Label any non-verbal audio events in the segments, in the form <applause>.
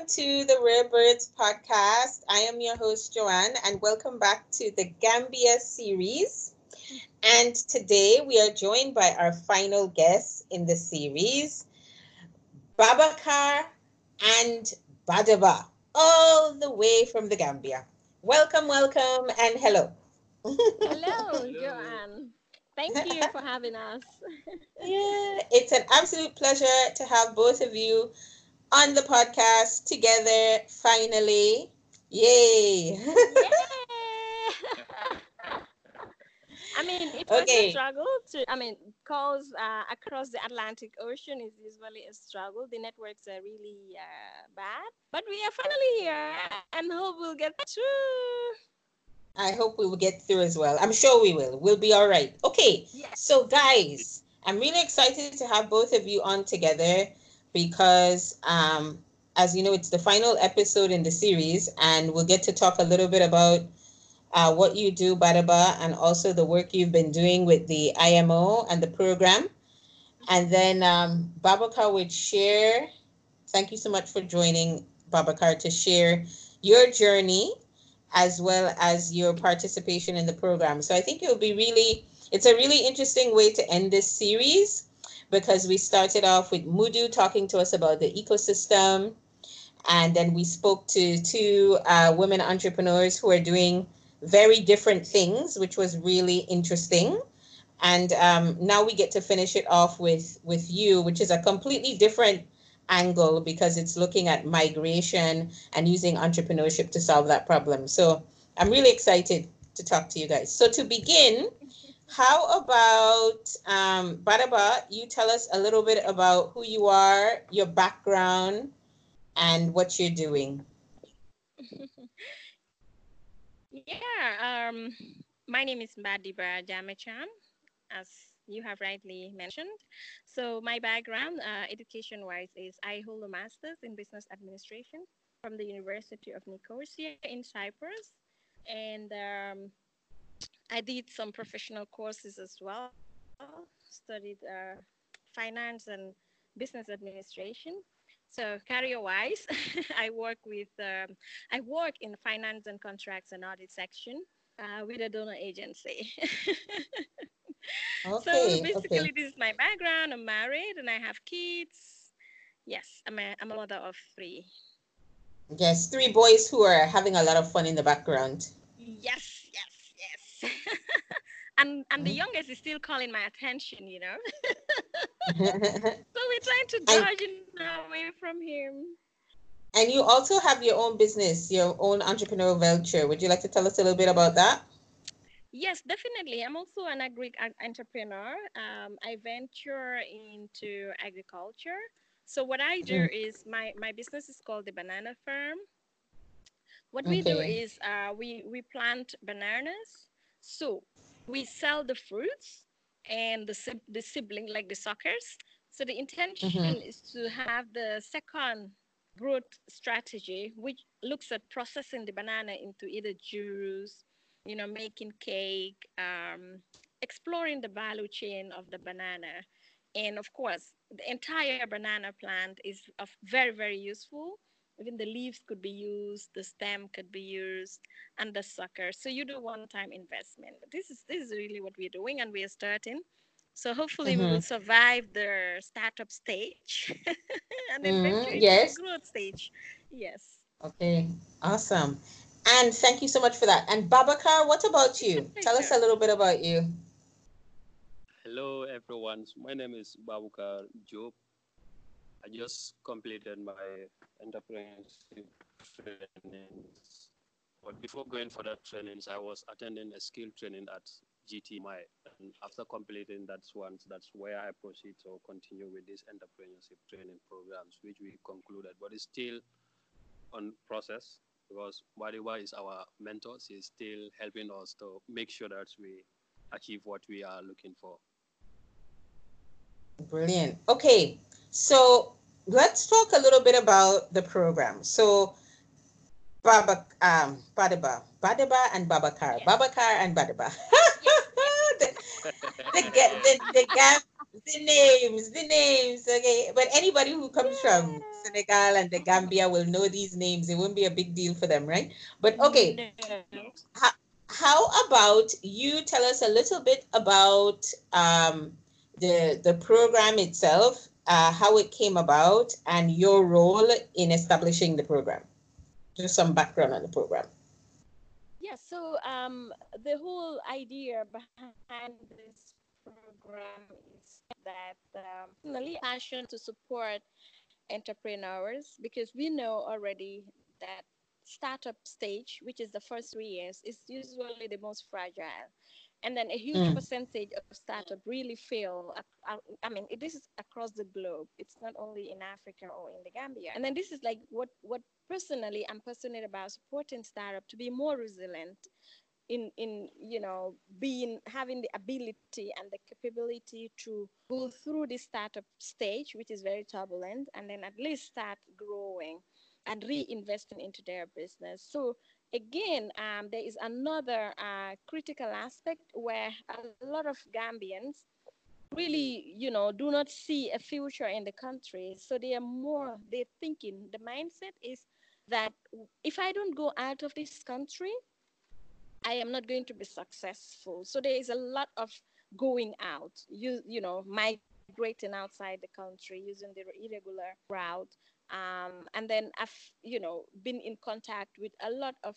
welcome to the Rare Birds podcast. I am your host, Joanne, and welcome back to the Gambia series. And today we are joined by our final guest in the series, Babakar and Badaba, all the way from the Gambia. Welcome, welcome, and hello. Hello, <laughs> Joanne. Thank you for having us. <laughs> yeah, it's an absolute pleasure to have both of you on the podcast together finally. Yay! <laughs> I mean, it was okay. a struggle to, I mean, calls uh, across the Atlantic Ocean is usually a struggle. The networks are really uh, bad, but we are finally here and hope we'll get through. I hope we will get through as well. I'm sure we will. We'll be all right. Okay. Yes. So, guys, I'm really excited to have both of you on together because, um, as you know, it's the final episode in the series, and we'll get to talk a little bit about uh, what you do, Badaba, and also the work you've been doing with the IMO and the program. And then um, Babakar would share. Thank you so much for joining, Babakar, to share your journey as well as your participation in the program. So I think it'll be really, it's a really interesting way to end this series because we started off with Mudu talking to us about the ecosystem. And then we spoke to two uh, women entrepreneurs who are doing very different things, which was really interesting. And um, now we get to finish it off with with you, which is a completely different angle because it's looking at migration and using entrepreneurship to solve that problem. So I'm really excited to talk to you guys. So to begin, how about um, Badaba, you tell us a little bit about who you are, your background, and what you're doing. <laughs> yeah, um, my name is Badiba Jamachan, as you have rightly mentioned. So my background, uh, education-wise, is I hold a master's in business administration from the University of Nicosia in Cyprus, and um, I did some professional courses as well. Studied uh, finance and business administration. So career-wise, <laughs> I work with um, I work in finance and contracts and audit section uh, with a donor agency. <laughs> Okay, so basically, okay. this is my background. I'm married and I have kids. Yes, I'm a, I'm a mother of three. Yes, three boys who are having a lot of fun in the background. Yes. <laughs> and and the mm-hmm. youngest is still calling my attention, you know. <laughs> so we're trying to dodge and, away from him. And you also have your own business, your own entrepreneurial venture. Would you like to tell us a little bit about that? Yes, definitely. I'm also an agri entrepreneur. Um, I venture into agriculture. So what I do mm. is my my business is called the Banana Farm. What okay. we do is uh, we we plant bananas. So we sell the fruits and the the sibling like the suckers. So the intention mm-hmm. is to have the second growth strategy, which looks at processing the banana into either juice you know, making cake, um, exploring the value chain of the banana. And of course, the entire banana plant is of very, very useful. Even the leaves could be used, the stem could be used, and the sucker. So you do one-time investment. But this is this is really what we're doing, and we are starting. So hopefully mm-hmm. we will mm-hmm. survive the startup stage <laughs> and then mm-hmm. yes. the growth stage. Yes. Okay, awesome. And thank you so much for that. And Babakar, what about you? <laughs> Tell us a little bit about you. Hello, everyone. My name is Babakar Job. I just completed my entrepreneurship trainings. But before going for that trainings, I was attending a skill training at GTMI. And after completing that one, that's where I proceed to continue with these entrepreneurship training programs, which we concluded, but it's still on process because Wadiwa is our mentor. She's still helping us to make sure that we achieve what we are looking for. Brilliant. Okay, so let's talk a little bit about the program. So, Baba, um, Badaba, Badaba and Babakar, yes. Babakar and Badaba. <laughs> the, the, the, the, the, the names, the names. Okay, but anybody who comes from Senegal and the Gambia will know these names. It won't be a big deal for them, right? But okay, how, how about you tell us a little bit about um, the the program itself, uh, how it came about, and your role in establishing the program? Just some background on the program. Yeah, so um, the whole idea behind this program is that um, passion to support entrepreneurs because we know already that startup stage, which is the first three years, is usually the most fragile. And then a huge mm. percentage of startup really fail. I mean, this is across the globe. It's not only in Africa or in the Gambia. And then this is like what what personally I'm passionate about supporting startup to be more resilient in in you know being having the ability and the capability to go through this startup stage which is very turbulent and then at least start growing and reinvesting into their business so again um, there is another uh, critical aspect where a lot of gambians really you know do not see a future in the country so they are more they're thinking the mindset is that if i don't go out of this country I am not going to be successful. So there is a lot of going out, you you know, migrating outside the country using the irregular route. Um, and then I've you know been in contact with a lot of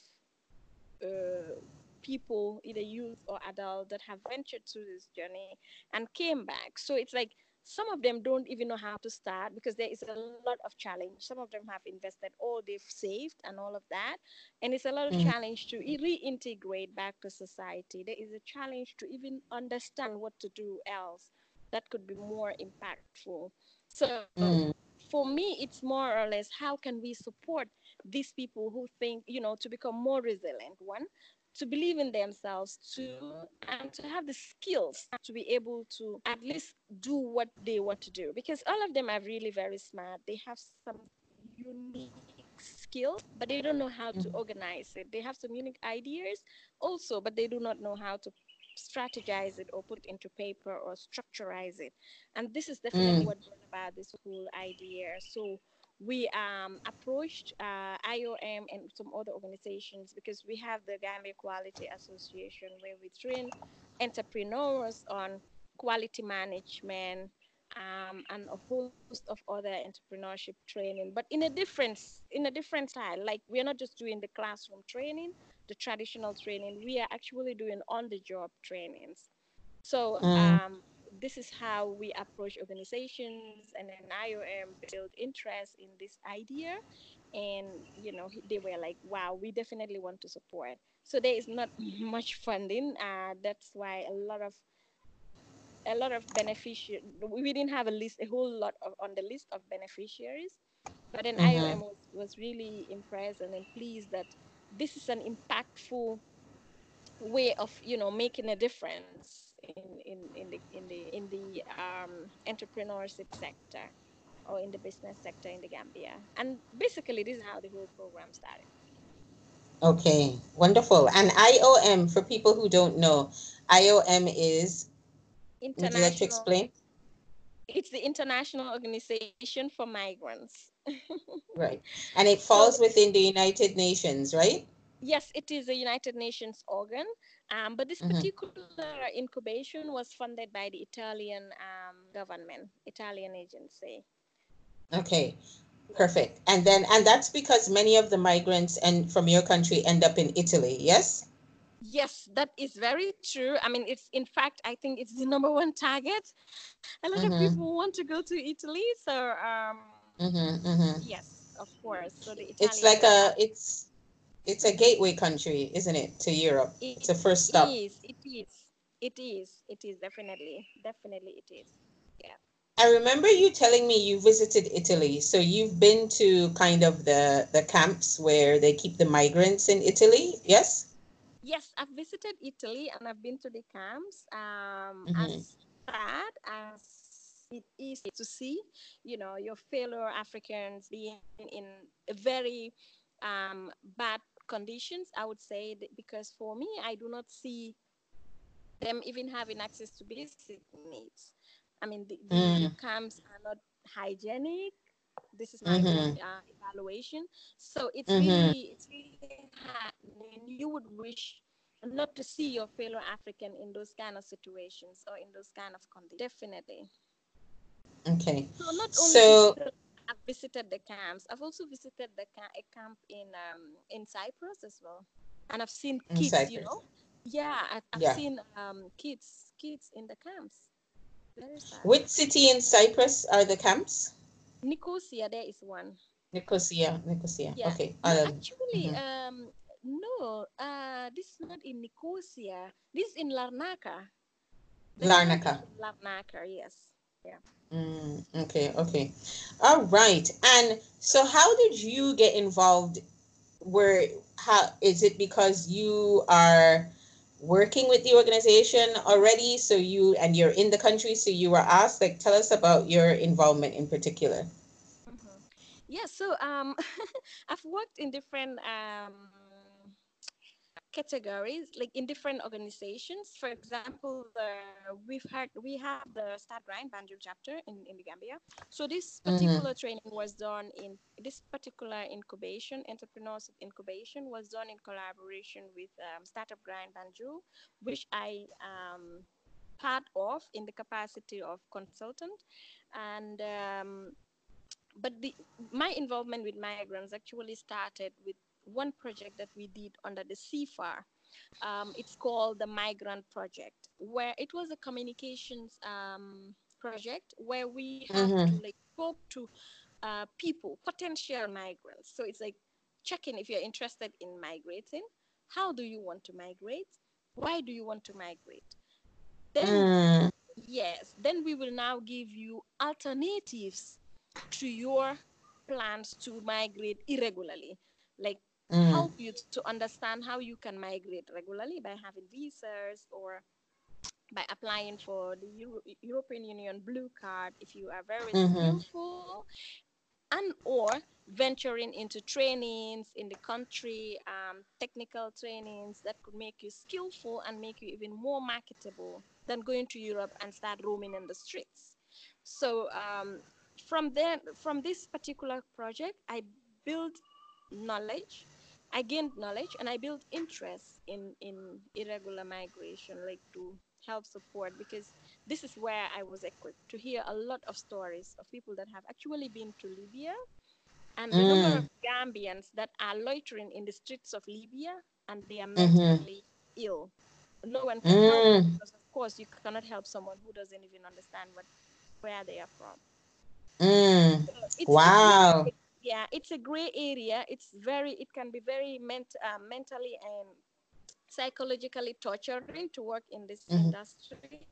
uh, people, either youth or adult, that have ventured through this journey and came back. So it's like some of them don't even know how to start because there is a lot of challenge some of them have invested all they've saved and all of that and it's a lot of mm. challenge to reintegrate back to society there is a challenge to even understand what to do else that could be more impactful so mm. For me it's more or less how can we support these people who think you know to become more resilient? One to believe in themselves. To and to have the skills to be able to at least do what they want to do. Because all of them are really very smart. They have some unique skills but they don't know how to mm-hmm. organize it. They have some unique ideas also but they do not know how to strategize it or put it into paper or structureize it and this is definitely mm. what brought about this whole idea so we um, approached uh, IOM and some other organizations because we have the Gambia Quality Association where we train entrepreneurs on quality management um, and a host of other entrepreneurship training, but in a different in a different style. Like we are not just doing the classroom training, the traditional training. We are actually doing on-the-job trainings. So mm. um, this is how we approach organizations and then IOM build interest in this idea and you know they were like wow we definitely want to support so there is not <laughs> much funding uh, that's why a lot of a lot of beneficiaries we didn't have a list a whole lot of, on the list of beneficiaries but then mm-hmm. IOM was, was really impressed and then pleased that this is an impactful way of you know making a difference in, in, in the in the in the um, entrepreneurship sector or in the business sector in the Gambia. And basically, this is how the whole program started. Okay, wonderful. And IOM, for people who don't know, IOM is. Would you like to explain? It's the International Organization for Migrants. Right, and it falls so, within the United Nations, right? Yes, it is a United Nations organ, um, but this mm-hmm. particular incubation was funded by the Italian um, government, Italian agency. Okay, perfect. And then, and that's because many of the migrants and from your country end up in Italy. Yes. Yes, that is very true. I mean, it's in fact, I think it's the number one target. A lot mm-hmm. of people want to go to Italy, so um, mm-hmm, mm-hmm. yes, of course. So the Italian it's like a it's it's a gateway country, isn't it, to Europe? It, it's a first stop. It is. It is. It is. It is definitely. Definitely, it is. Yeah. I remember you telling me you visited Italy. So you've been to kind of the the camps where they keep the migrants in Italy. Yes. Yes, I've visited Italy and I've been to the camps. Um, mm-hmm. As sad as it is easy to see, you know, your fellow Africans being in very um, bad conditions, I would say, because for me, I do not see them even having access to basic needs. I mean, the, the mm. camps are not hygienic. This is my mm-hmm. uh, evaluation. So it's mm-hmm. really, it's really hard. You would wish not to see your fellow African in those kind of situations or in those kind of conditions. Definitely. Okay. So not only so, I've visited the camps, I've also visited the ca- a camp in um, in Cyprus as well, and I've seen kids. You know, yeah, I've, I've yeah. seen um, kids kids in the camps. Which city in Cyprus are the camps? Nicosia, there is one. Nicosia, Nicosia. Yeah. Okay. No, um, actually, mm-hmm. um, no, uh, this is not in Nicosia. This is in Larnaca. Larnaca. Larnaca, yes. Yeah. Mm, okay, okay. All right. And so how did you get involved? Where how is it because you are working with the organization already so you and you're in the country so you were asked like tell us about your involvement in particular mm-hmm. yeah so um <laughs> i've worked in different um categories like in different organizations for example uh, we've had we have the start grind banjul chapter in, in the gambia so this mm-hmm. particular mm-hmm. training was done in this particular incubation entrepreneurship incubation was done in collaboration with um, startup grind banjul which i um, part of in the capacity of consultant and um, but the, my involvement with migrants actually started with one project that we did under the CFAR. Um, it's called the Migrant Project, where it was a communications um, project where we have mm-hmm. to like talk to uh, people, potential migrants. So it's like checking if you're interested in migrating. How do you want to migrate? Why do you want to migrate? Then, mm. yes, then we will now give you alternatives to your plans to migrate irregularly. Like mm. help you to understand how you can migrate regularly by having visas or by applying for the Euro- European Union blue card if you are very mm-hmm. skillful and or venturing into trainings in the country um, technical trainings that could make you skillful and make you even more marketable than going to europe and start roaming in the streets so um, from then from this particular project i built knowledge I gained knowledge and I built interest in, in irregular migration, like to help support because this is where I was equipped to hear a lot of stories of people that have actually been to Libya and the mm. number of Gambians that are loitering in the streets of Libya and they are mm-hmm. mentally mm-hmm. ill. No one can mm. help because of course you cannot help someone who doesn't even understand what where they are from. Mm. So it's, wow. It's yeah it's a gray area it's very it can be very ment- uh, mentally and psychologically torturing to work in this mm-hmm. industry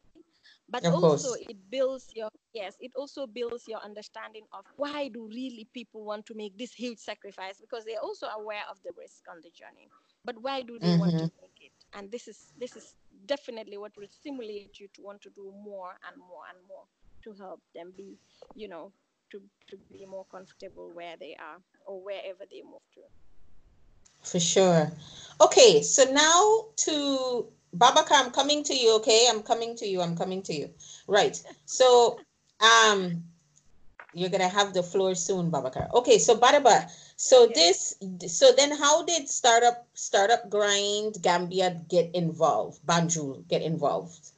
but of also course. it builds your yes it also builds your understanding of why do really people want to make this huge sacrifice because they're also aware of the risk on the journey but why do they mm-hmm. want to mm-hmm. make it and this is this is definitely what will stimulate you to want to do more and more and more to help them be you know to, to be more comfortable where they are or wherever they move to. For sure. Okay, so now to Babaka, I'm coming to you, okay? I'm coming to you. I'm coming to you. Right. So <laughs> um you're gonna have the floor soon, Babakar. Okay, so Badaba, so this so then how did startup startup grind Gambia get involved? Banjul get involved?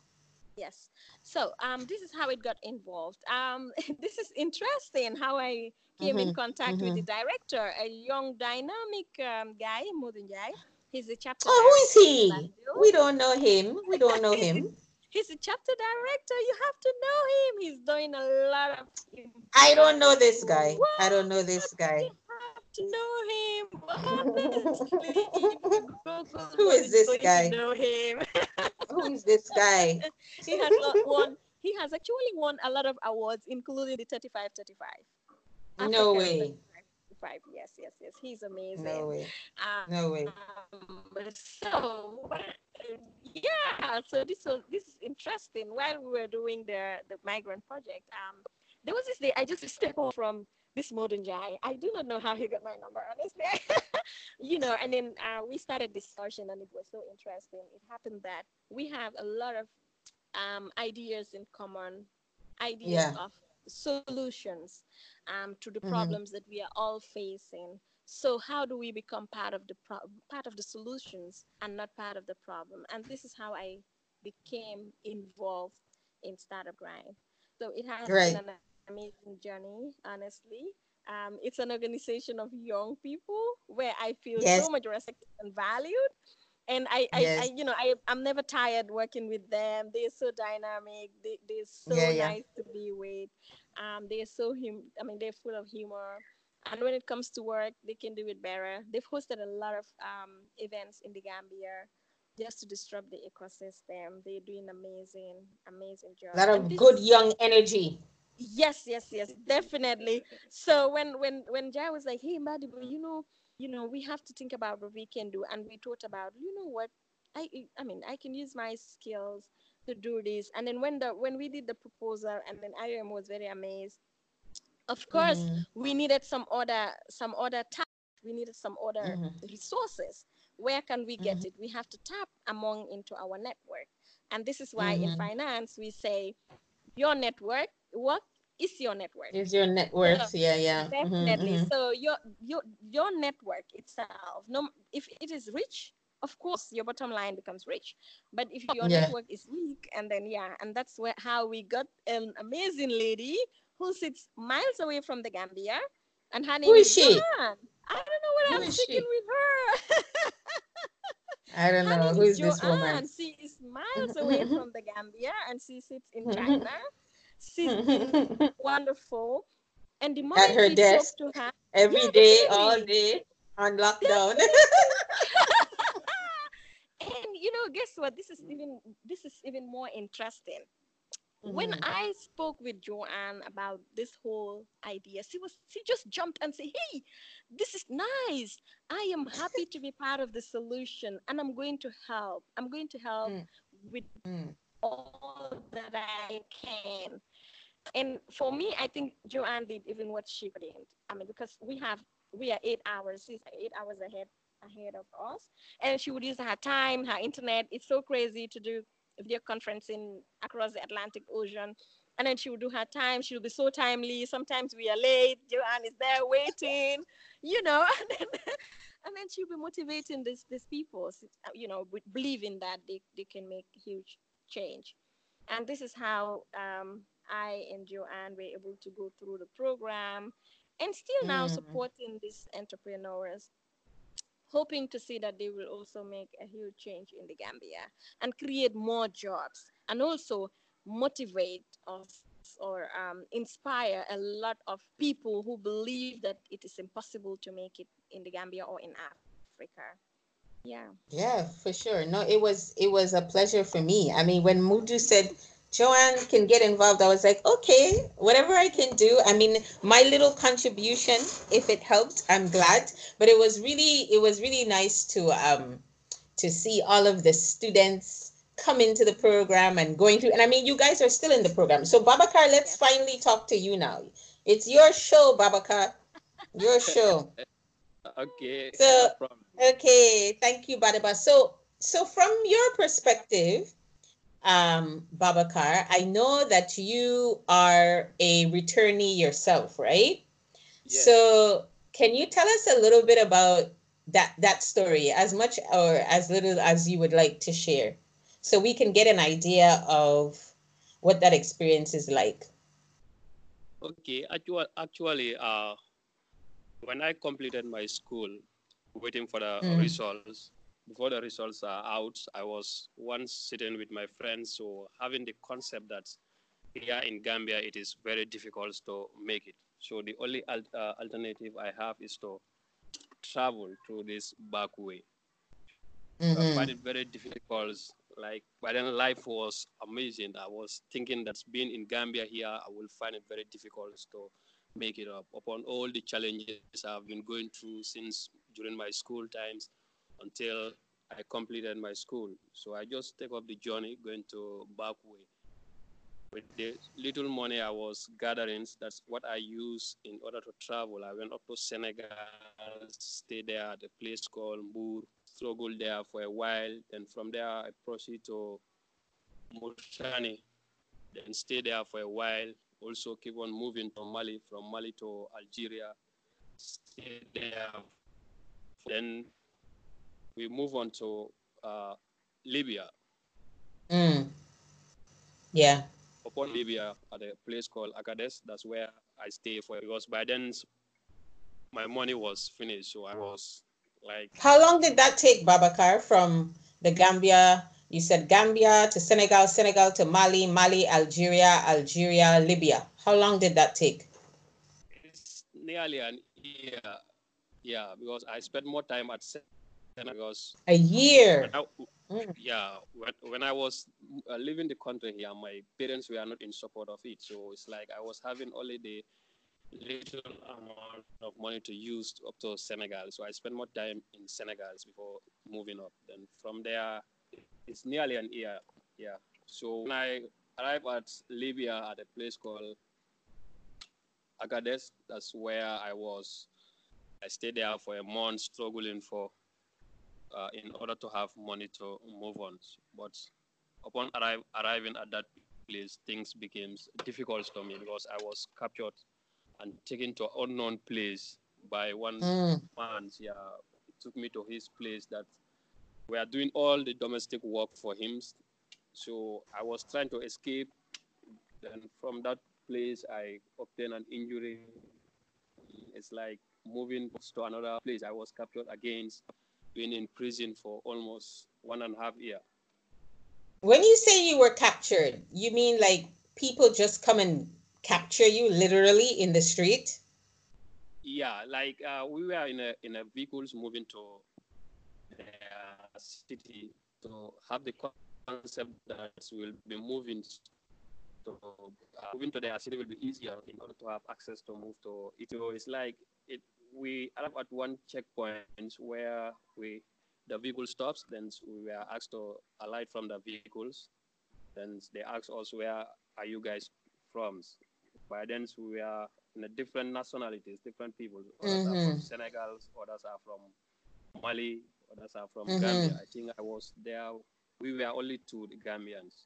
Yes. So um, this is how it got involved. Um, <laughs> this is interesting how I came mm-hmm. in contact mm-hmm. with the director, a young, dynamic um, guy. He's a chapter. Oh, who is he? We don't know him. We don't know him. <laughs> He's a chapter director. You have to know him. He's doing a lot of. I don't know this guy. What? I don't know this guy. To know him. <laughs> <laughs> Who is this guy? Know him. <laughs> Who is this guy? he has won. He has actually won a lot of awards, including the 35 35. No way. Yes, yes, yes. He's amazing. No way. Um, no way. Um, so, yeah. So this was this is interesting. While we were doing the the migrant project, um, there was this day I just stepped off from this modern guy. I do not know how he got my number, honestly. <laughs> you know, and then uh, we started discussion, and it was so interesting. It happened that we have a lot of um, ideas in common ideas yeah. of solutions um, to the mm-hmm. problems that we are all facing. So how do we become part of the pro- part of the solutions and not part of the problem? And this is how I became involved in Startup Grind. So it has been an amazing journey, honestly. Um, it's an organization of young people where I feel yes. so much respected and valued. And I, yes. I, I, you know, I, I'm never tired working with them. They're so dynamic. They, they're so yeah, yeah. nice to be with. Um, they're so hum. I mean, they're full of humor. And when it comes to work, they can do it better. They've hosted a lot of um, events in the Gambia just to disrupt the ecosystem. They're doing amazing, amazing job. A lot of good young energy. Yes, yes, yes, definitely. So when when when Jai was like, "Hey, Madibu, you know, you know, we have to think about what we can do," and we thought about, you know what, I I mean, I can use my skills to do this. And then when the when we did the proposal, and then IOM was very amazed. Of course, mm-hmm. we needed some other some other tasks. We needed some other mm-hmm. resources. Where can we get mm-hmm. it? We have to tap among into our network. And this is why in finance we say your network what is your network is your network so, yeah yeah mm-hmm, definitely mm-hmm. so your your your network itself no if it is rich of course your bottom line becomes rich but if your yeah. network is weak and then yeah and that's where how we got an amazing lady who sits miles away from the gambia and her name who is, is she Joanne. i don't know what who i'm speaking with her I don't know who is Joanne. this woman. She is miles away <laughs> from the Gambia and she sits in <laughs> China. She's <laughs> wonderful. And the moment at her desk to her, every yeah, day, all day on lockdown. <laughs> <laughs> and you know, guess what? This is even this is even more interesting. Mm-hmm. When I spoke with Joanne about this whole idea, she was she just jumped and said, "Hey, this is nice. I am happy to be part of the solution, and I'm going to help. I'm going to help mm. with mm. all that I can." And for me, I think Joanne did even what she couldn't. I mean, because we have we are eight hours, she's eight hours ahead ahead of us, and she would use her time, her internet. It's so crazy to do video conferencing across the Atlantic Ocean. And then she would do her time. She would be so timely. Sometimes we are late. Joanne is there waiting, you know. <laughs> And then, and then she'll be motivating these these people, you know, believing that they, they can make huge change. And this is how um, I and Joanne were able to go through the program and still now mm. supporting these entrepreneurs, hoping to see that they will also make a huge change in the Gambia and create more jobs and also motivate us or um, inspire a lot of people who believe that it is impossible to make it in the Gambia or in Africa. Yeah. Yeah, for sure. No, it was it was a pleasure for me. I mean, when Mudu said Joanne can get involved. I was like, okay, whatever I can do. I mean, my little contribution, if it helped, I'm glad. But it was really, it was really nice to um to see all of the students come into the program and going through. And I mean, you guys are still in the program. So Babakar, let's yeah. finally talk to you now. It's your show, Babakar. Your show. <laughs> okay. So no okay, thank you, Badaba. So so from your perspective um, Babakar, I know that you are a returnee yourself, right? Yes. So can you tell us a little bit about that that story, as much or as little as you would like to share, so we can get an idea of what that experience is like? Okay, actually, actually, uh, when I completed my school, waiting for the mm. results, before the results are out, I was once sitting with my friends, so having the concept that here in Gambia it is very difficult to make it. So the only al- uh, alternative I have is to travel through this back way. Mm-hmm. I find it very difficult. Like, but then life was amazing. I was thinking that being in Gambia here, I will find it very difficult to make it up upon all the challenges I've been going through since during my school times until I completed my school. So I just take up the journey going to Backway. With the little money I was gathering, that's what I use in order to travel. I went up to Senegal, stayed there at a place called Mbour, struggled there for a while. Then from there, I proceed to Mauritania. then stay there for a while. Also keep on moving from Mali, from Mali to Algeria, stay there. Then we move on to uh, Libya. Mm. Yeah. Upon Libya at a place called Agades, that's where I stay for because by then my money was finished, so I was like. How long did that take, Babakar, from the Gambia? You said Gambia to Senegal, Senegal to Mali, Mali, Algeria, Algeria, Libya. How long did that take? It's nearly an year. Yeah, because I spent more time at because a year. I, mm. Yeah, when, when I was uh, leaving the country here, my parents were not in support of it. So it's like I was having only the little amount of money to use up to Senegal. So I spent more time in Senegal before moving up. Then from there, it's nearly an year. Yeah. So when I arrived at Libya at a place called Agades, that's where I was. I stayed there for a month, struggling for uh, in order to have money to move on. But upon arrive, arriving at that place, things became difficult for me because I was captured and taken to an unknown place by one mm. man. Yeah, it took me to his place that we are doing all the domestic work for him. So I was trying to escape. Then from that place, I obtained an injury. It's like moving to another place. I was captured against being in prison for almost one and a half year. When you say you were captured, you mean like people just come and capture you literally in the street? Yeah, like uh, we were in a in a vehicles moving to the city to have the concept that we'll be moving to uh, moving to the city will be easier in order to have access to move to it. So it's like we arrived at one checkpoint where we the vehicle stops, then we were asked to alight from the vehicles. Then they asked us where are you guys from? By then we are in a different nationalities, different people. Others mm-hmm. are from Senegal, others are from Mali, others are from mm-hmm. Gambia. I think I was there. We were only two Gambians.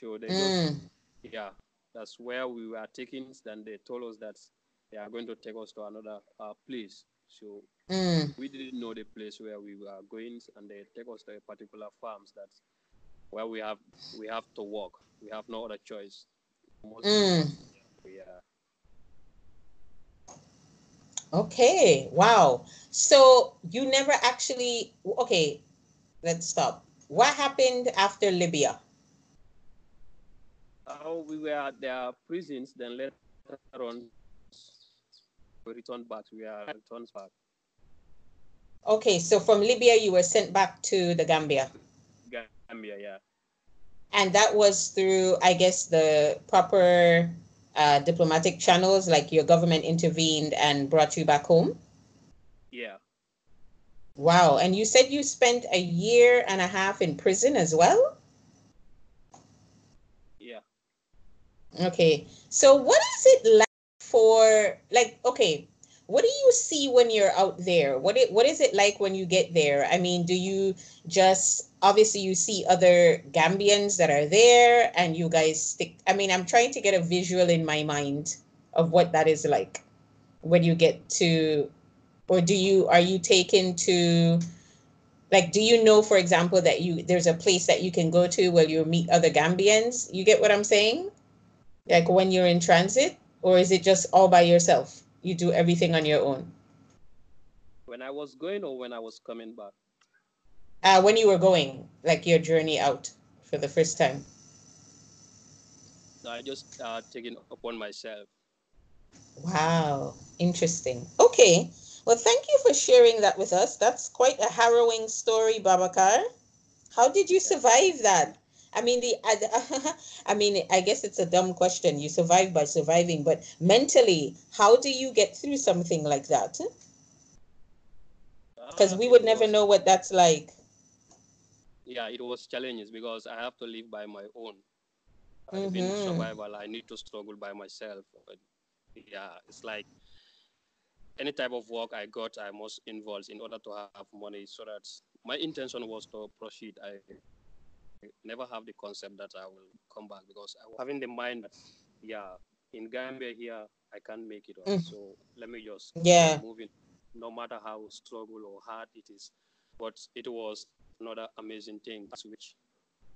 So they mm. just, yeah, that's where we were taken. Then they told us that they are going to take us to another uh, place. So mm. we didn't know the place where we were going, and they take us to a particular farms that where we have we have to walk. We have no other choice. Mm. Yeah. Okay. Wow. So you never actually okay. Let's stop. What happened after Libya? Oh, we were at their prisons. Then later on, we returned back. We are returned back. Okay, so from Libya, you were sent back to the Gambia. Gambia, yeah. And that was through, I guess, the proper uh, diplomatic channels, like your government intervened and brought you back home. Yeah. Wow, and you said you spent a year and a half in prison as well. Yeah. Okay, so what is it like? For like okay what do you see when you're out there? What it, what is it like when you get there? I mean do you just obviously you see other gambians that are there and you guys stick i mean i'm trying to get a visual in my mind of what that is like when you get to or do you are you taken to like do you know for example that you there's a place that you can go to where you meet other gambians? You get what i'm saying? Like when you're in transit or is it just all by yourself? You do everything on your own? When I was going or when I was coming back? Uh, when you were going, like your journey out for the first time. No, I just uh, taken upon myself. Wow, interesting. Okay, well, thank you for sharing that with us. That's quite a harrowing story, Babakar. How did you survive that? I mean, the <laughs> I mean, I guess it's a dumb question. You survive by surviving, but mentally, how do you get through something like that? Because we would never know what that's like. Yeah, it was challenges because I have to live by my own. I've mm-hmm. survival. I need to struggle by myself. But yeah, it's like any type of work I got, I must involve in order to have money. So that my intention was to proceed. I never have the concept that I will come back because I was having the mind that, yeah, in Gambia here, I can't make it. Mm. So let me just yeah moving, no matter how struggle or hard it is. But it was another amazing thing, which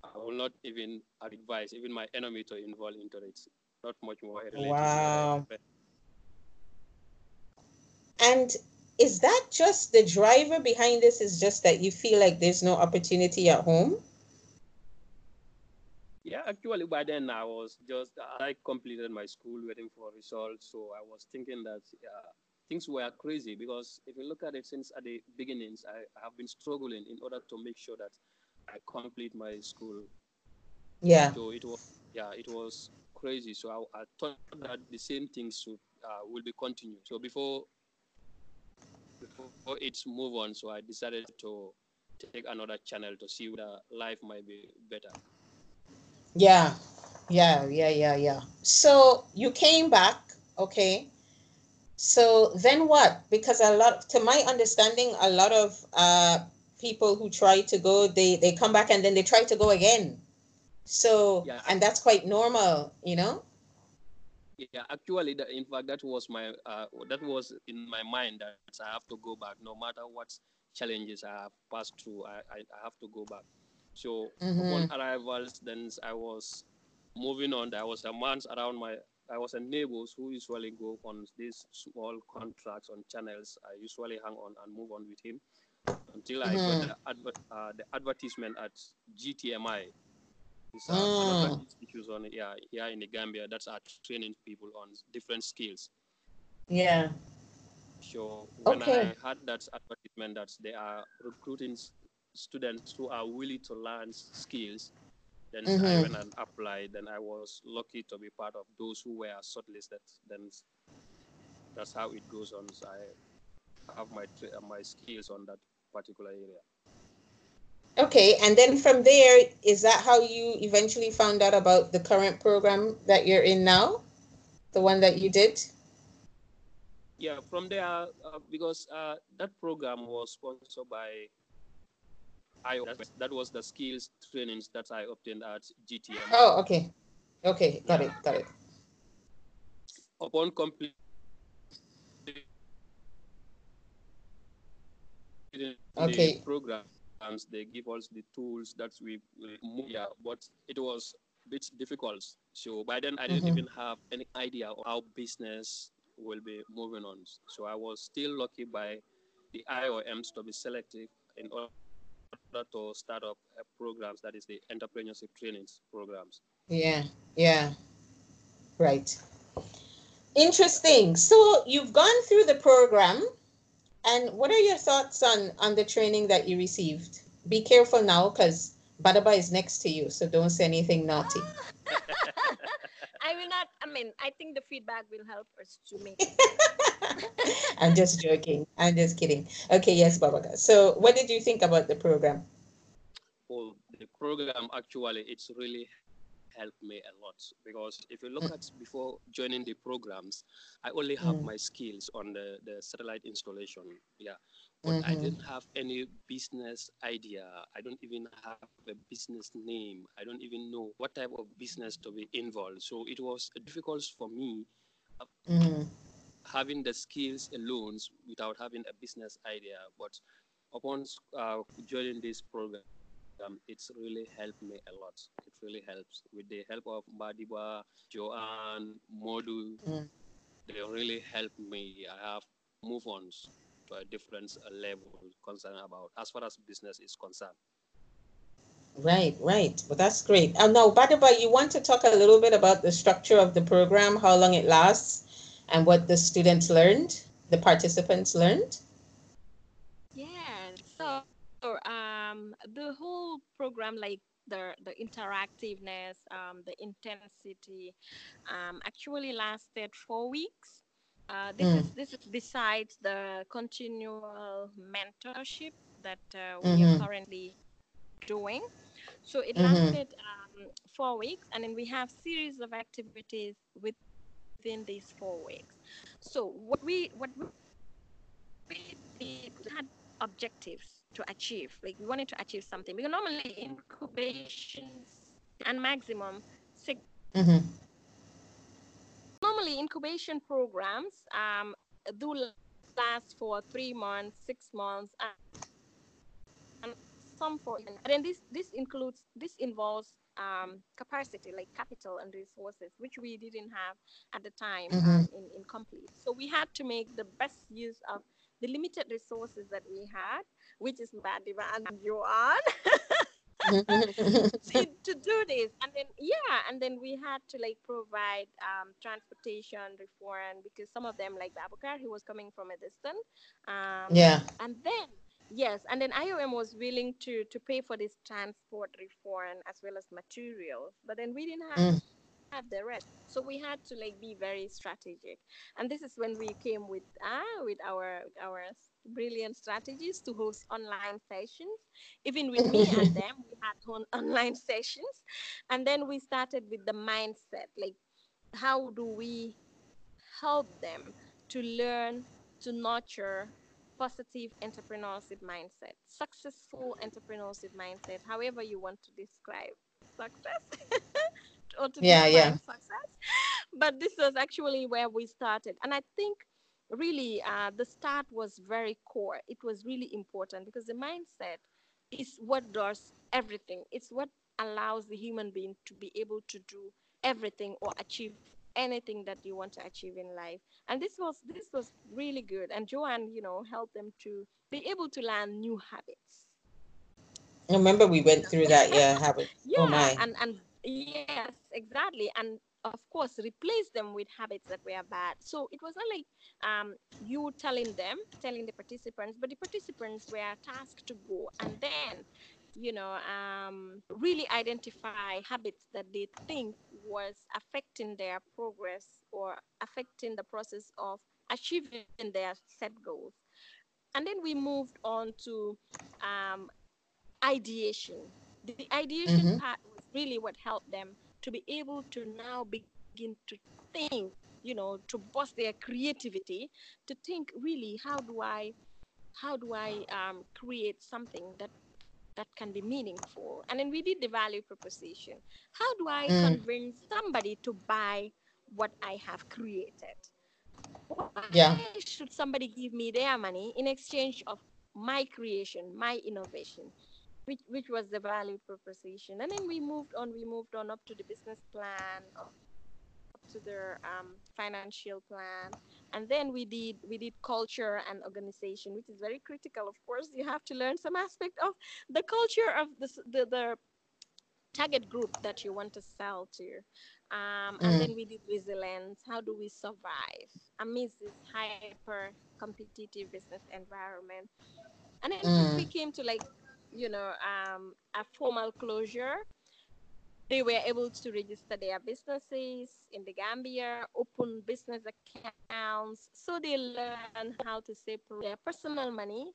I will not even advise even my enemy to involve into it. Not much more. related. Wow. And is that just the driver behind this? Is just that you feel like there's no opportunity at home? Yeah, actually, by then I was just I completed my school, waiting for results. So I was thinking that uh, things were crazy because if you look at it since at the beginnings, I, I have been struggling in order to make sure that I complete my school. Yeah. So it was yeah, it was crazy. So I, I thought that the same things should uh, will be continued. So before before it's move on, so I decided to take another channel to see whether life might be better. Yeah, yeah, yeah, yeah, yeah. So you came back, okay. So then what? Because a lot, to my understanding, a lot of uh, people who try to go, they they come back and then they try to go again. So yeah. and that's quite normal, you know. Yeah, actually, the, in fact, that was my uh, that was in my mind that I have to go back, no matter what challenges I have passed through. I, I, I have to go back. So mm-hmm. upon arrivals, then I was moving on. There was a month around my I was a neighbors who usually go on these small contracts on channels. I usually hang on and move on with him until mm-hmm. I got mm-hmm. the, adver- uh, the advertisement at GTMI. It's uh, mm. issues on yeah here in the Gambia that's are training people on different skills. Yeah. So when okay. I had that advertisement that they are recruiting students who are willing to learn skills, then mm-hmm. I went and applied. Then I was lucky to be part of those who were shortlisted. Then that's how it goes on. So I have my my skills on that particular area. Okay, and then from there, is that how you eventually found out about the current program that you're in now, the one that you did? Yeah, from there, uh, because uh, that program was sponsored by I that was the skills trainings that I obtained at GTM. Oh, okay. Okay, got yeah. it, got it. Upon completing okay. the programs, they give us the tools that we, move. yeah, but it was a bit difficult. So by then I didn't mm-hmm. even have any idea of how business will be moving on. So I was still lucky by the IOMs to be selective in order to start up uh, programs that is the entrepreneurship trainings programs. Yeah yeah. Right. Interesting. So you've gone through the program and what are your thoughts on on the training that you received? Be careful now because badaba is next to you so don't say anything naughty <laughs> I will not. I mean, I think the feedback will help us to make. I'm just joking. I'm just kidding. Okay, yes, Babaka. So, what did you think about the program? Well, the program actually, it's really helped me a lot because if you look mm. at before joining the programs, I only have mm. my skills on the, the satellite installation. Yeah but mm-hmm. I didn't have any business idea. I don't even have a business name. I don't even know what type of business to be involved. So it was difficult for me mm-hmm. having the skills alone without having a business idea. But upon uh, joining this program, um, it's really helped me a lot. It really helps with the help of Madiba, Joanne, Modu. Mm. They really helped me. I have move ons to a different level concerned about as far as business is concerned. Right, right. Well, that's great. Uh, now, Badaba, you want to talk a little bit about the structure of the program, how long it lasts, and what the students learned, the participants learned? Yeah, so, so um, the whole program, like the, the interactiveness, um, the intensity, um, actually lasted four weeks. Uh, this mm. is this is besides the continual mentorship that uh, we mm-hmm. are currently doing. So it mm-hmm. lasted um, four weeks, and then we have series of activities within these four weeks. So what we what we, we had objectives to achieve. Like we wanted to achieve something. Because normally incubations and maximum 6 mm-hmm. Normally incubation programs um, do last for three months, six months, and, and some for. And then this this includes this involves um, capacity, like capital and resources, which we didn't have at the time mm-hmm. um, in, in complete. So we had to make the best use of the limited resources that we had, which is Badiba and Joanne. <laughs> <laughs> to do this and then yeah and then we had to like provide um, transportation reform because some of them like Babukar he was coming from a distance um, yeah and then Yes, and then IOM was willing to to pay for this transport reform as well as materials, but then we didn't have mm. Have the rest, so we had to like be very strategic, and this is when we came with ah with our our brilliant strategies to host online sessions. Even with me and <laughs> them, we had on online <laughs> sessions, and then we started with the mindset, like how do we help them to learn to nurture positive entrepreneurship mindset, successful entrepreneurship mindset, however you want to describe success. <laughs> or to yeah, yeah. success. But this was actually where we started. And I think really uh, the start was very core. It was really important because the mindset is what does everything. It's what allows the human being to be able to do everything or achieve anything that you want to achieve in life and this was this was really good and joanne you know helped them to be able to learn new habits I remember we went through that yeah habit oh yeah oh my. and and yes exactly and of course replace them with habits that were bad so it was not like um, you telling them telling the participants but the participants were tasked to go and then you know, um, really identify habits that they think was affecting their progress or affecting the process of achieving their set goals. And then we moved on to um, ideation. The ideation mm-hmm. part was really what helped them to be able to now begin to think, you know, to boost their creativity, to think really, how do I, how do I um, create something that that can be meaningful. And then we did the value proposition. How do I mm. convince somebody to buy what I have created? Why yeah. should somebody give me their money in exchange of my creation, my innovation? Which, which was the value proposition. And then we moved on, we moved on up to the business plan, up to their um, financial plan and then we did we did culture and organization which is very critical of course you have to learn some aspect of the culture of the, the, the target group that you want to sell to um, and mm. then we did resilience how do we survive amidst this hyper competitive business environment and then mm. we came to like you know um, a formal closure they were able to register their businesses in the Gambia, open business accounts. So they learn how to separate their personal money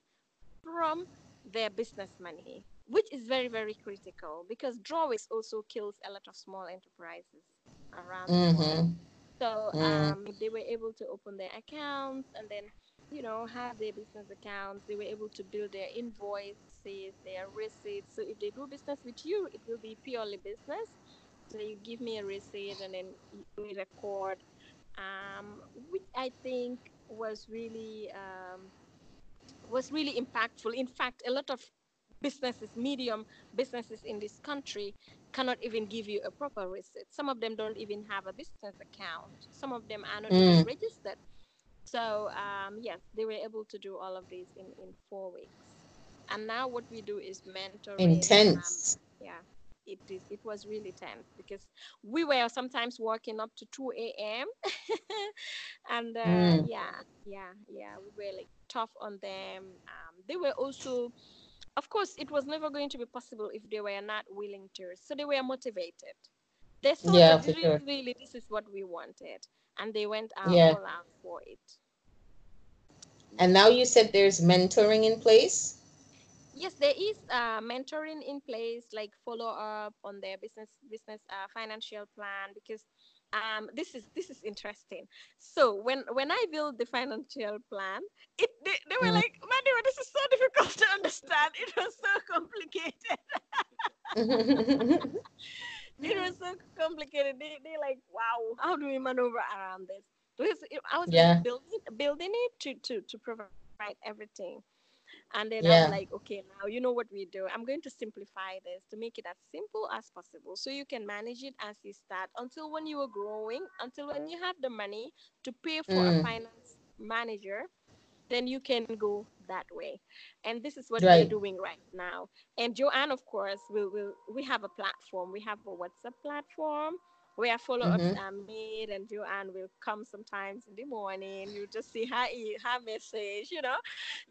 from their business money, which is very, very critical because drawings also kills a lot of small enterprises around mm-hmm. the world. So mm. um, they were able to open their accounts and then, you know, have their business accounts. They were able to build their invoice their receipts. So if they do business with you, it will be purely business. So you give me a receipt and then we record, um, which I think was really um, was really impactful. In fact, a lot of businesses, medium businesses in this country, cannot even give you a proper receipt. Some of them don't even have a business account. Some of them are not mm. even registered. So um, yes, they were able to do all of these in, in four weeks and now what we do is mentoring intense um, yeah it is it was really tense because we were sometimes working up to 2 a.m <laughs> and uh, mm. yeah yeah yeah we were like tough on them um, they were also of course it was never going to be possible if they were not willing to so they were motivated they saw yeah, that really, sure. really this is what we wanted and they went out yeah. all out for it and now you said there's mentoring in place yes there is uh, mentoring in place like follow up on their business business uh, financial plan because um, this is this is interesting so when when i built the financial plan it they, they were mm. like know, this is so difficult to understand. <laughs> It was so complicated. <laughs> it was so complicated. They, they like, wow, how do we maneuver around this? Because I was yeah. building, building it to, to, to provide everything. And then yeah. I'm like, okay, now you know what we do. I'm going to simplify this to make it as simple as possible. So you can manage it as you start until when you are growing, until when you have the money to pay for mm. a finance manager, then you can go that way. And this is what right. we're doing right now. And Joanne, of course, will will we have a platform. We have a WhatsApp platform where follow-ups mm-hmm. are made and Joanne will come sometimes in the morning. You just see her her message, you know,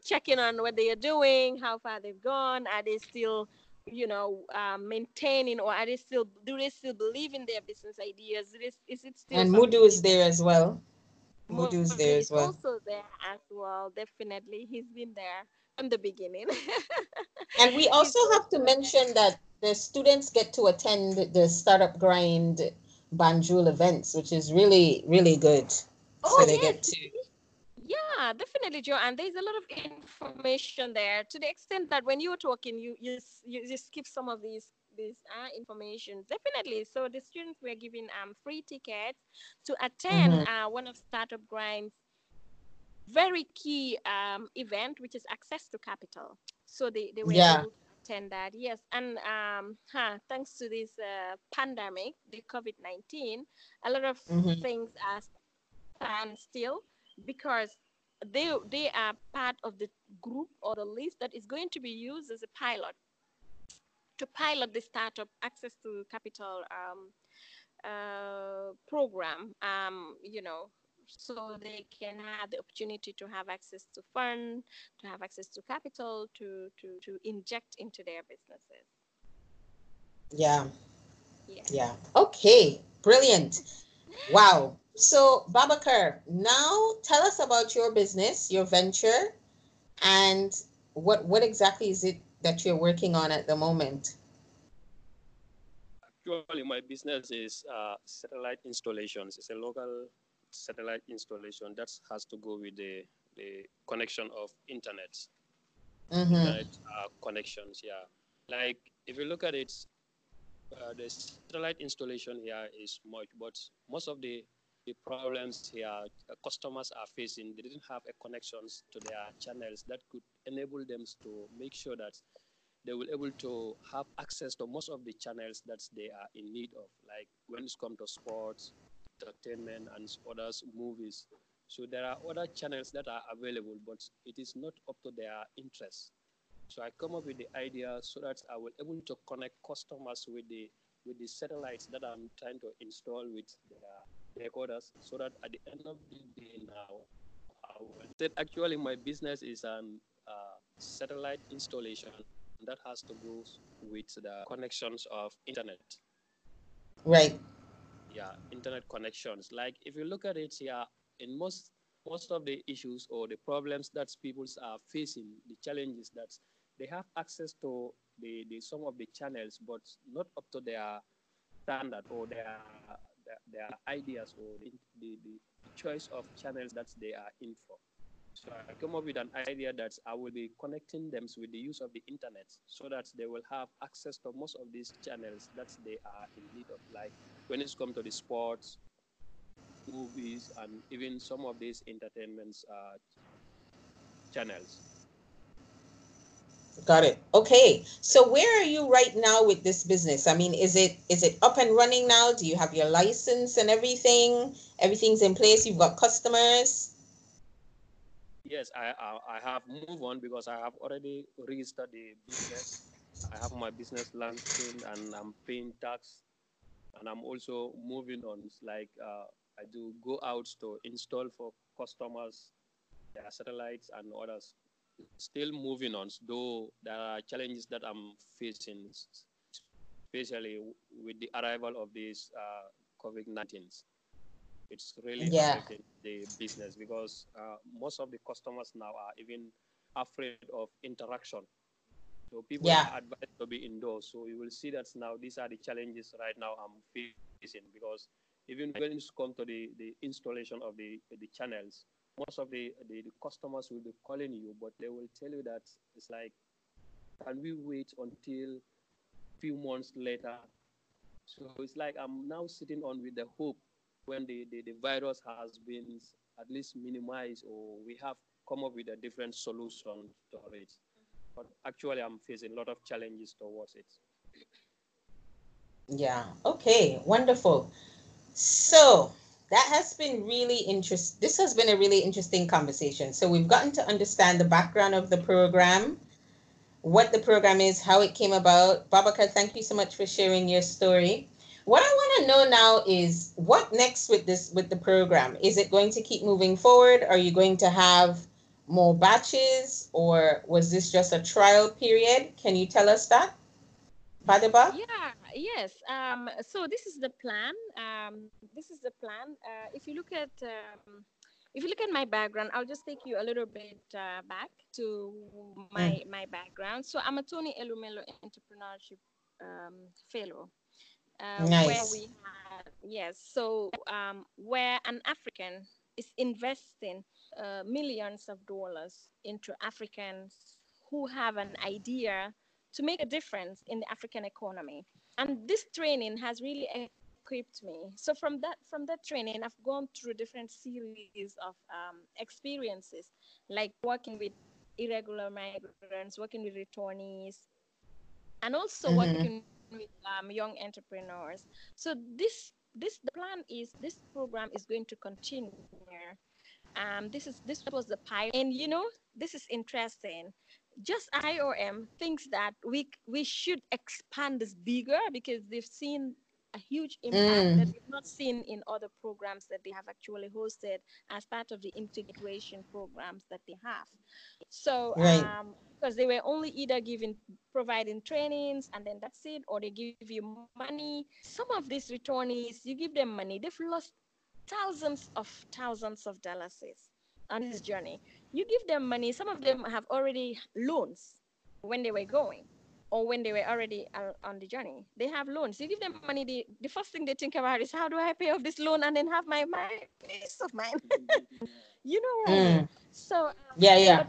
checking on what they are doing, how far they've gone, are they still you know um, maintaining or are they still do they still believe in their business ideas? Is, is it still and Mudu is there as well. Mudu is there as well. also there as well definitely. He's been there from the beginning. <laughs> And we also have to mention that the students get to attend the startup grind Banjul events, which is really, really good. Oh, so they yes. get to. Yeah, definitely, Joe. And there's a lot of information there to the extent that when you were talking, you you, you just skip some of these this uh, information definitely so the students were given um, free tickets to attend mm-hmm. uh, one of startup grind's very key um, event which is access to capital so they, they were yeah. able attend that. Yes, and um, huh, thanks to this uh, pandemic, the COVID nineteen, a lot of mm-hmm. things are stand still because they they are part of the group or the list that is going to be used as a pilot to pilot the startup access to capital um, uh, program. Um, you know, so they can have the opportunity to have access to fund, to have access to capital, to to to inject into their businesses. Yeah. Yeah. Yeah. Okay. Brilliant. Wow. So Babakar, now tell us about your business, your venture, and what what exactly is it that you're working on at the moment? Actually, my business is uh, satellite installations. It's a local satellite installation that has to go with the, the connection of internet. Mm-hmm. Internet uh, connections, yeah. Like if you look at it, uh, the satellite installation here is much, but most of the the problems here uh, customers are facing, they didn't have a connections to their channels that could enable them to make sure that they will able to have access to most of the channels that they are in need of. Like when it's come to sports, entertainment and others movies. So there are other channels that are available, but it is not up to their interest. So I come up with the idea so that I will able to connect customers with the with the satellites that I'm trying to install with their decoders, so that at the end of the day now, I will that actually my business is an uh, satellite installation that has to go with the connections of internet. Right yeah internet connections. Like if you look at it here in most most of the issues or the problems that people are facing the challenges that they have access to the, the some of the channels but not up to their standard or their their, their ideas or the, the, the choice of channels that they are in for so I came up with an idea that I will be connecting them with the use of the internet so that they will have access to most of these channels that they are in need of. Like when it's come to the sports, movies, and even some of these entertainment uh, channels. Got it. Okay. So where are you right now with this business? I mean, is it is it up and running now? Do you have your license and everything? Everything's in place. You've got customers yes, I, I, I have moved on because I have already registered the business. I have my business launching and I'm paying tax, and I'm also moving on. It's like uh, I do go out to install for customers their satellites and others. Still moving on, though there are challenges that I'm facing, especially with the arrival of these uh, COVID 19 it's really yeah. affected the business because uh, most of the customers now are even afraid of interaction. So people yeah. are advised to be indoors. So you will see that now these are the challenges right now I'm facing because even when it comes to the, the installation of the, the channels, most of the, the, the customers will be calling you, but they will tell you that it's like, can we wait until a few months later? So it's like I'm now sitting on with the hope when the, the, the virus has been at least minimized or we have come up with a different solution to it. But actually, I'm facing a lot of challenges towards it. Yeah. Okay. Wonderful. So that has been really interesting. This has been a really interesting conversation. So we've gotten to understand the background of the program, what the program is, how it came about. Babakar, thank you so much for sharing your story. What I want to know now is what next with this with the program? Is it going to keep moving forward? Are you going to have more batches or was this just a trial period? Can you tell us that? Fadeba? Yeah, yes. Um, so this is the plan. Um, this is the plan. Uh, if you look at um, if you look at my background, I'll just take you a little bit uh, back to my mm. my background. So I'm a Tony Elumelu Entrepreneurship um, Fellow. Uh, nice. Where we have yes, so um, where an African is investing uh, millions of dollars into Africans who have an idea to make a difference in the African economy. And this training has really equipped me. So from that from that training, I've gone through different series of um, experiences, like working with irregular migrants, working with returnees, and also mm-hmm. working with um, young entrepreneurs. So this this the plan is this program is going to continue. Um, this is this was the pilot, and you know this is interesting just IOM thinks that we we should expand this bigger because they've seen a huge impact mm. that we've not seen in other programs that they have actually hosted as part of the integration programs that they have. So, right. um, because they were only either giving providing trainings and then that's it, or they give you money. Some of these returnees, you give them money, they've lost thousands of thousands of dollars on this journey you give them money. Some of them have already loans when they were going or when they were already uh, on the journey. They have loans. You give them money, the, the first thing they think about is how do I pay off this loan and then have my, my peace of mind. <laughs> you know what mm. So, um, yeah, yeah.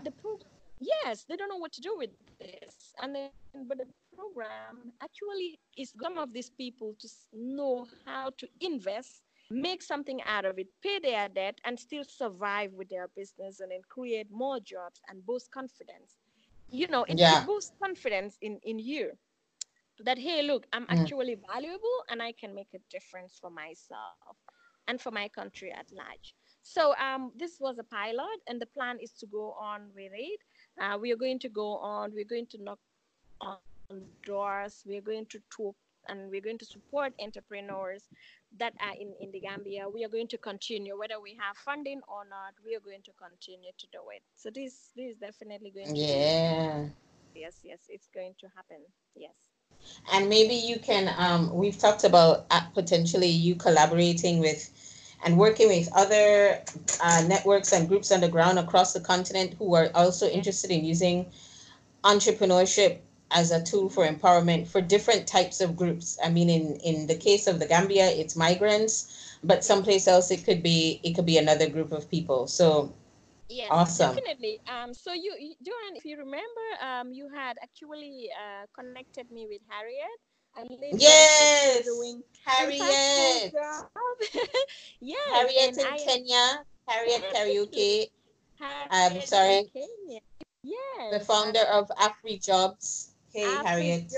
But the program, yes, they don't know what to do with this. And then, but the program actually is some of these people to know how to invest make something out of it, pay their debt, and still survive with their business and then create more jobs and boost confidence. You know, it, yeah. boosts confidence in, in you that, hey, look, I'm mm. actually valuable and I can make a difference for myself and for my country at large. So um, this was a pilot, and the plan is to go on with it. Uh, we are going to go on. We're going to knock on doors. We're going to talk, and we're going to support entrepreneurs that are in, in the Gambia, we are going to continue, whether we have funding or not, we are going to continue to do it. So this this is definitely going to Yeah. Yes, yes, it's going to happen. Yes. And maybe you can um we've talked about uh, potentially you collaborating with and working with other uh, networks and groups on the ground across the continent who are also interested in using entrepreneurship as a tool for empowerment for different types of groups. I mean, in, in the case of the Gambia, it's migrants, but someplace else it could be it could be another group of people. So yes, awesome. definitely. Um, so you, you Joanne, if you remember, um, you had actually uh, connected me with Harriet. And yes, doing Harriet. <laughs> yes, Harriet in I, Kenya. Harriet Karaoke. I'm sorry. Kenya. Yes. The founder of Afri Jobs. Hey, Harriet.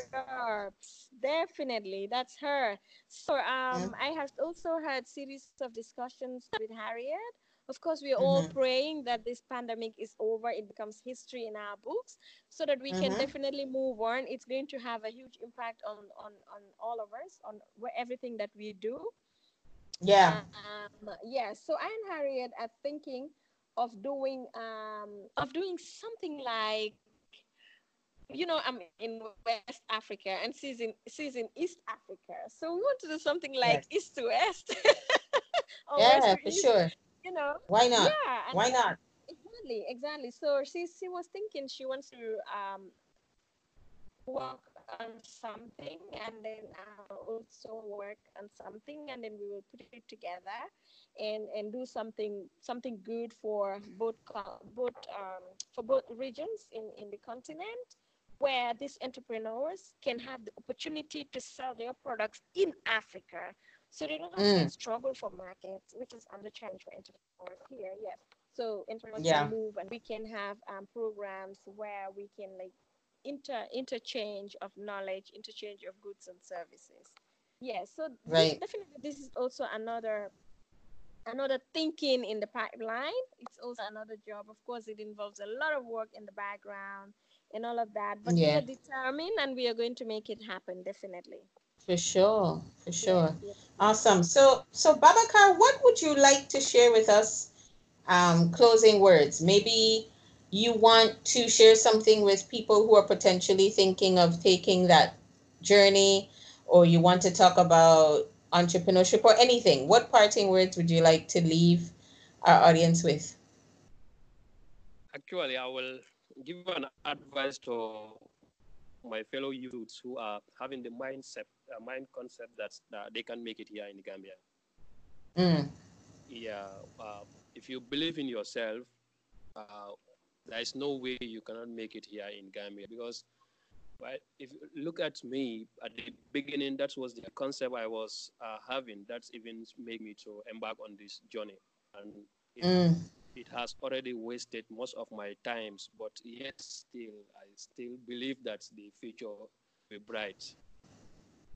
Definitely, that's her. So um, I have also had series of discussions with Harriet. Of course, we are all mm-hmm. praying that this pandemic is over, it becomes history in our books, so that we mm-hmm. can definitely move on. It's going to have a huge impact on on on all of us, on everything that we do. Yeah. Um, yeah. So I and Harriet are thinking of doing um, of doing something like you know, I'm in West Africa and she's in she's in East Africa. So we want to do something like yes. East to West. <laughs> yeah, for East, sure. You know. Why not? Yeah. Why not? Exactly, exactly. So she she was thinking she wants to um work on something and then I'll also work on something and then we will put it together and and do something something good for both both um, for both regions in in the continent where these entrepreneurs can have the opportunity to sell their products in Africa so they don't have mm. to struggle for markets which is under challenge for entrepreneurs here yes so entrepreneurs yeah. can move and we can have um, programs where we can like inter interchange of knowledge interchange of goods and services yes yeah, so right. this, definitely this is also another another thinking in the pipeline. It's also another job. Of course, it involves a lot of work in the background and all of that. But yeah. we are determined and we are going to make it happen definitely. For sure, for sure. Yes, yes. Awesome. So, so Babakar, what would you like to share with us? Um, closing words. Maybe you want to share something with people who are potentially thinking of taking that journey, or you want to talk about entrepreneurship or anything, what parting words would you like to leave our audience with? Actually, I will give an advice to my fellow youths who are having the mindset, uh, mind concept that they can make it here in Gambia. Mm. Yeah, uh, if you believe in yourself, uh, there is no way you cannot make it here in Gambia because Right? If you look at me at the beginning, that was the concept I was uh, having. That's even made me to embark on this journey, and it, mm. it has already wasted most of my times. But yet, still, I still believe that the future will be bright.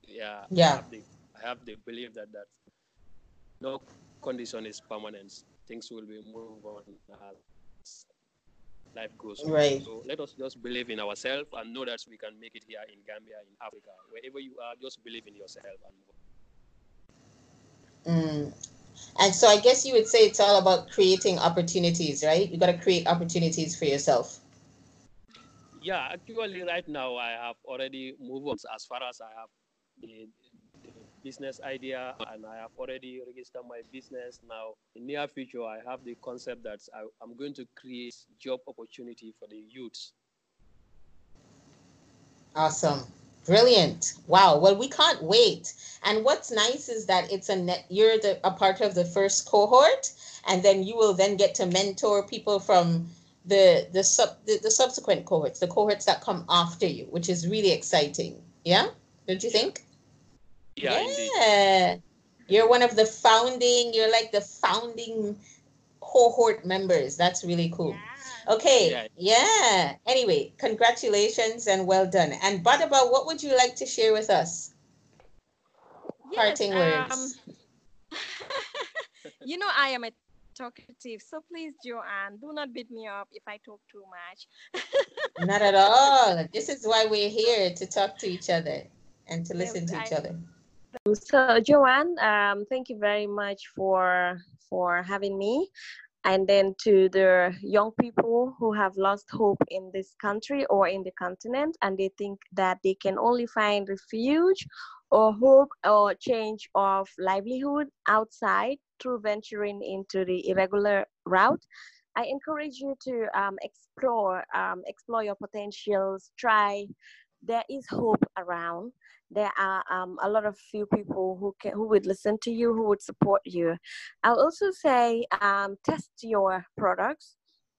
Yeah. Yeah. I have the, I have the belief that that no condition is permanent. Things will be moving on as life goes on. Right. So let us just believe in ourselves and know that we can make it here in Gambia, in Africa, wherever you are, just believe in yourself and mm. And so I guess you would say it's all about creating opportunities, right? You got to create opportunities for yourself. Yeah, actually, right now I have already moved on as far as I have the, business idea and I have already registered my business. Now, in near future, I have the concept that I, am going to create job opportunity for the youths. Awesome. Brilliant. Wow. Well, we can't wait. And what's nice is that it's a net, you're the, a part of the first cohort, and then you will then get to mentor people from the the sub the, the subsequent cohorts, the cohorts that come after you, which is really exciting. Yeah? Don't you think? Yeah, yeah. You're one of the founding, you're like the founding cohort members. That's really cool. Yeah. Okay. Yeah. yeah. Anyway, congratulations and well done. And Badaba, what would you like to share with us? Yes, Parting um, words. <laughs> you know, I am a talkative. So please, Joanne, do not beat me up if I talk too much. <laughs> not at all. This is why we're here to talk to each other and to listen yes, to each I, other. So Joanne, um, thank you very much for for having me. And then to the young people who have lost hope in this country or in the continent, and they think that they can only find refuge or hope or change of livelihood outside through venturing into the irregular route. I encourage you to um, explore, um, explore your potentials, try. There is hope around. There are um, a lot of few people who can who would listen to you who would support you. I'll also say um, test your products.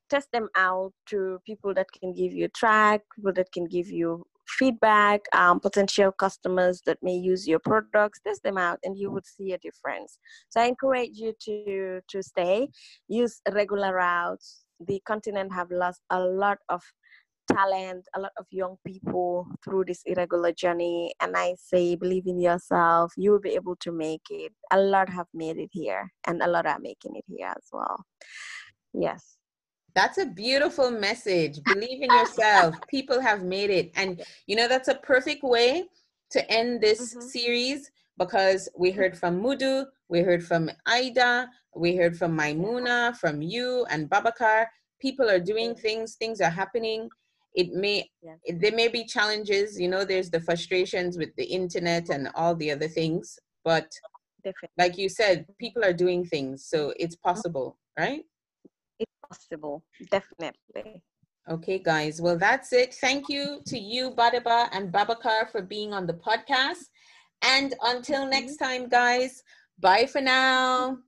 Test them out to people that can give you track people that can give you feedback um, potential customers that may use your products. Test them out and you would see a difference. So i encourage you to to stay. Use regular routes. The continent have lost a lot of talent, a lot of young people through this irregular journey. And I say, believe in yourself, you will be able to make it. A lot have made it here, and a lot are making it here as well. Yes. That's a beautiful message. <laughs> Believe in yourself. People have made it. And, you know, that's a perfect way to end this mm-hmm. series because we heard from Mudu, we heard from Aida, we heard from Maimuna, from you and Babakar. People are doing things, things are happening it may yeah. there may be challenges you know there's the frustrations with the internet and all the other things but Definitely. like you said people are doing things so it's possible right it's possible definitely Okay, guys. Well, that's it. Thank you to you, Badaba and Babakar, for being on the podcast. And until next time, guys, bye for now.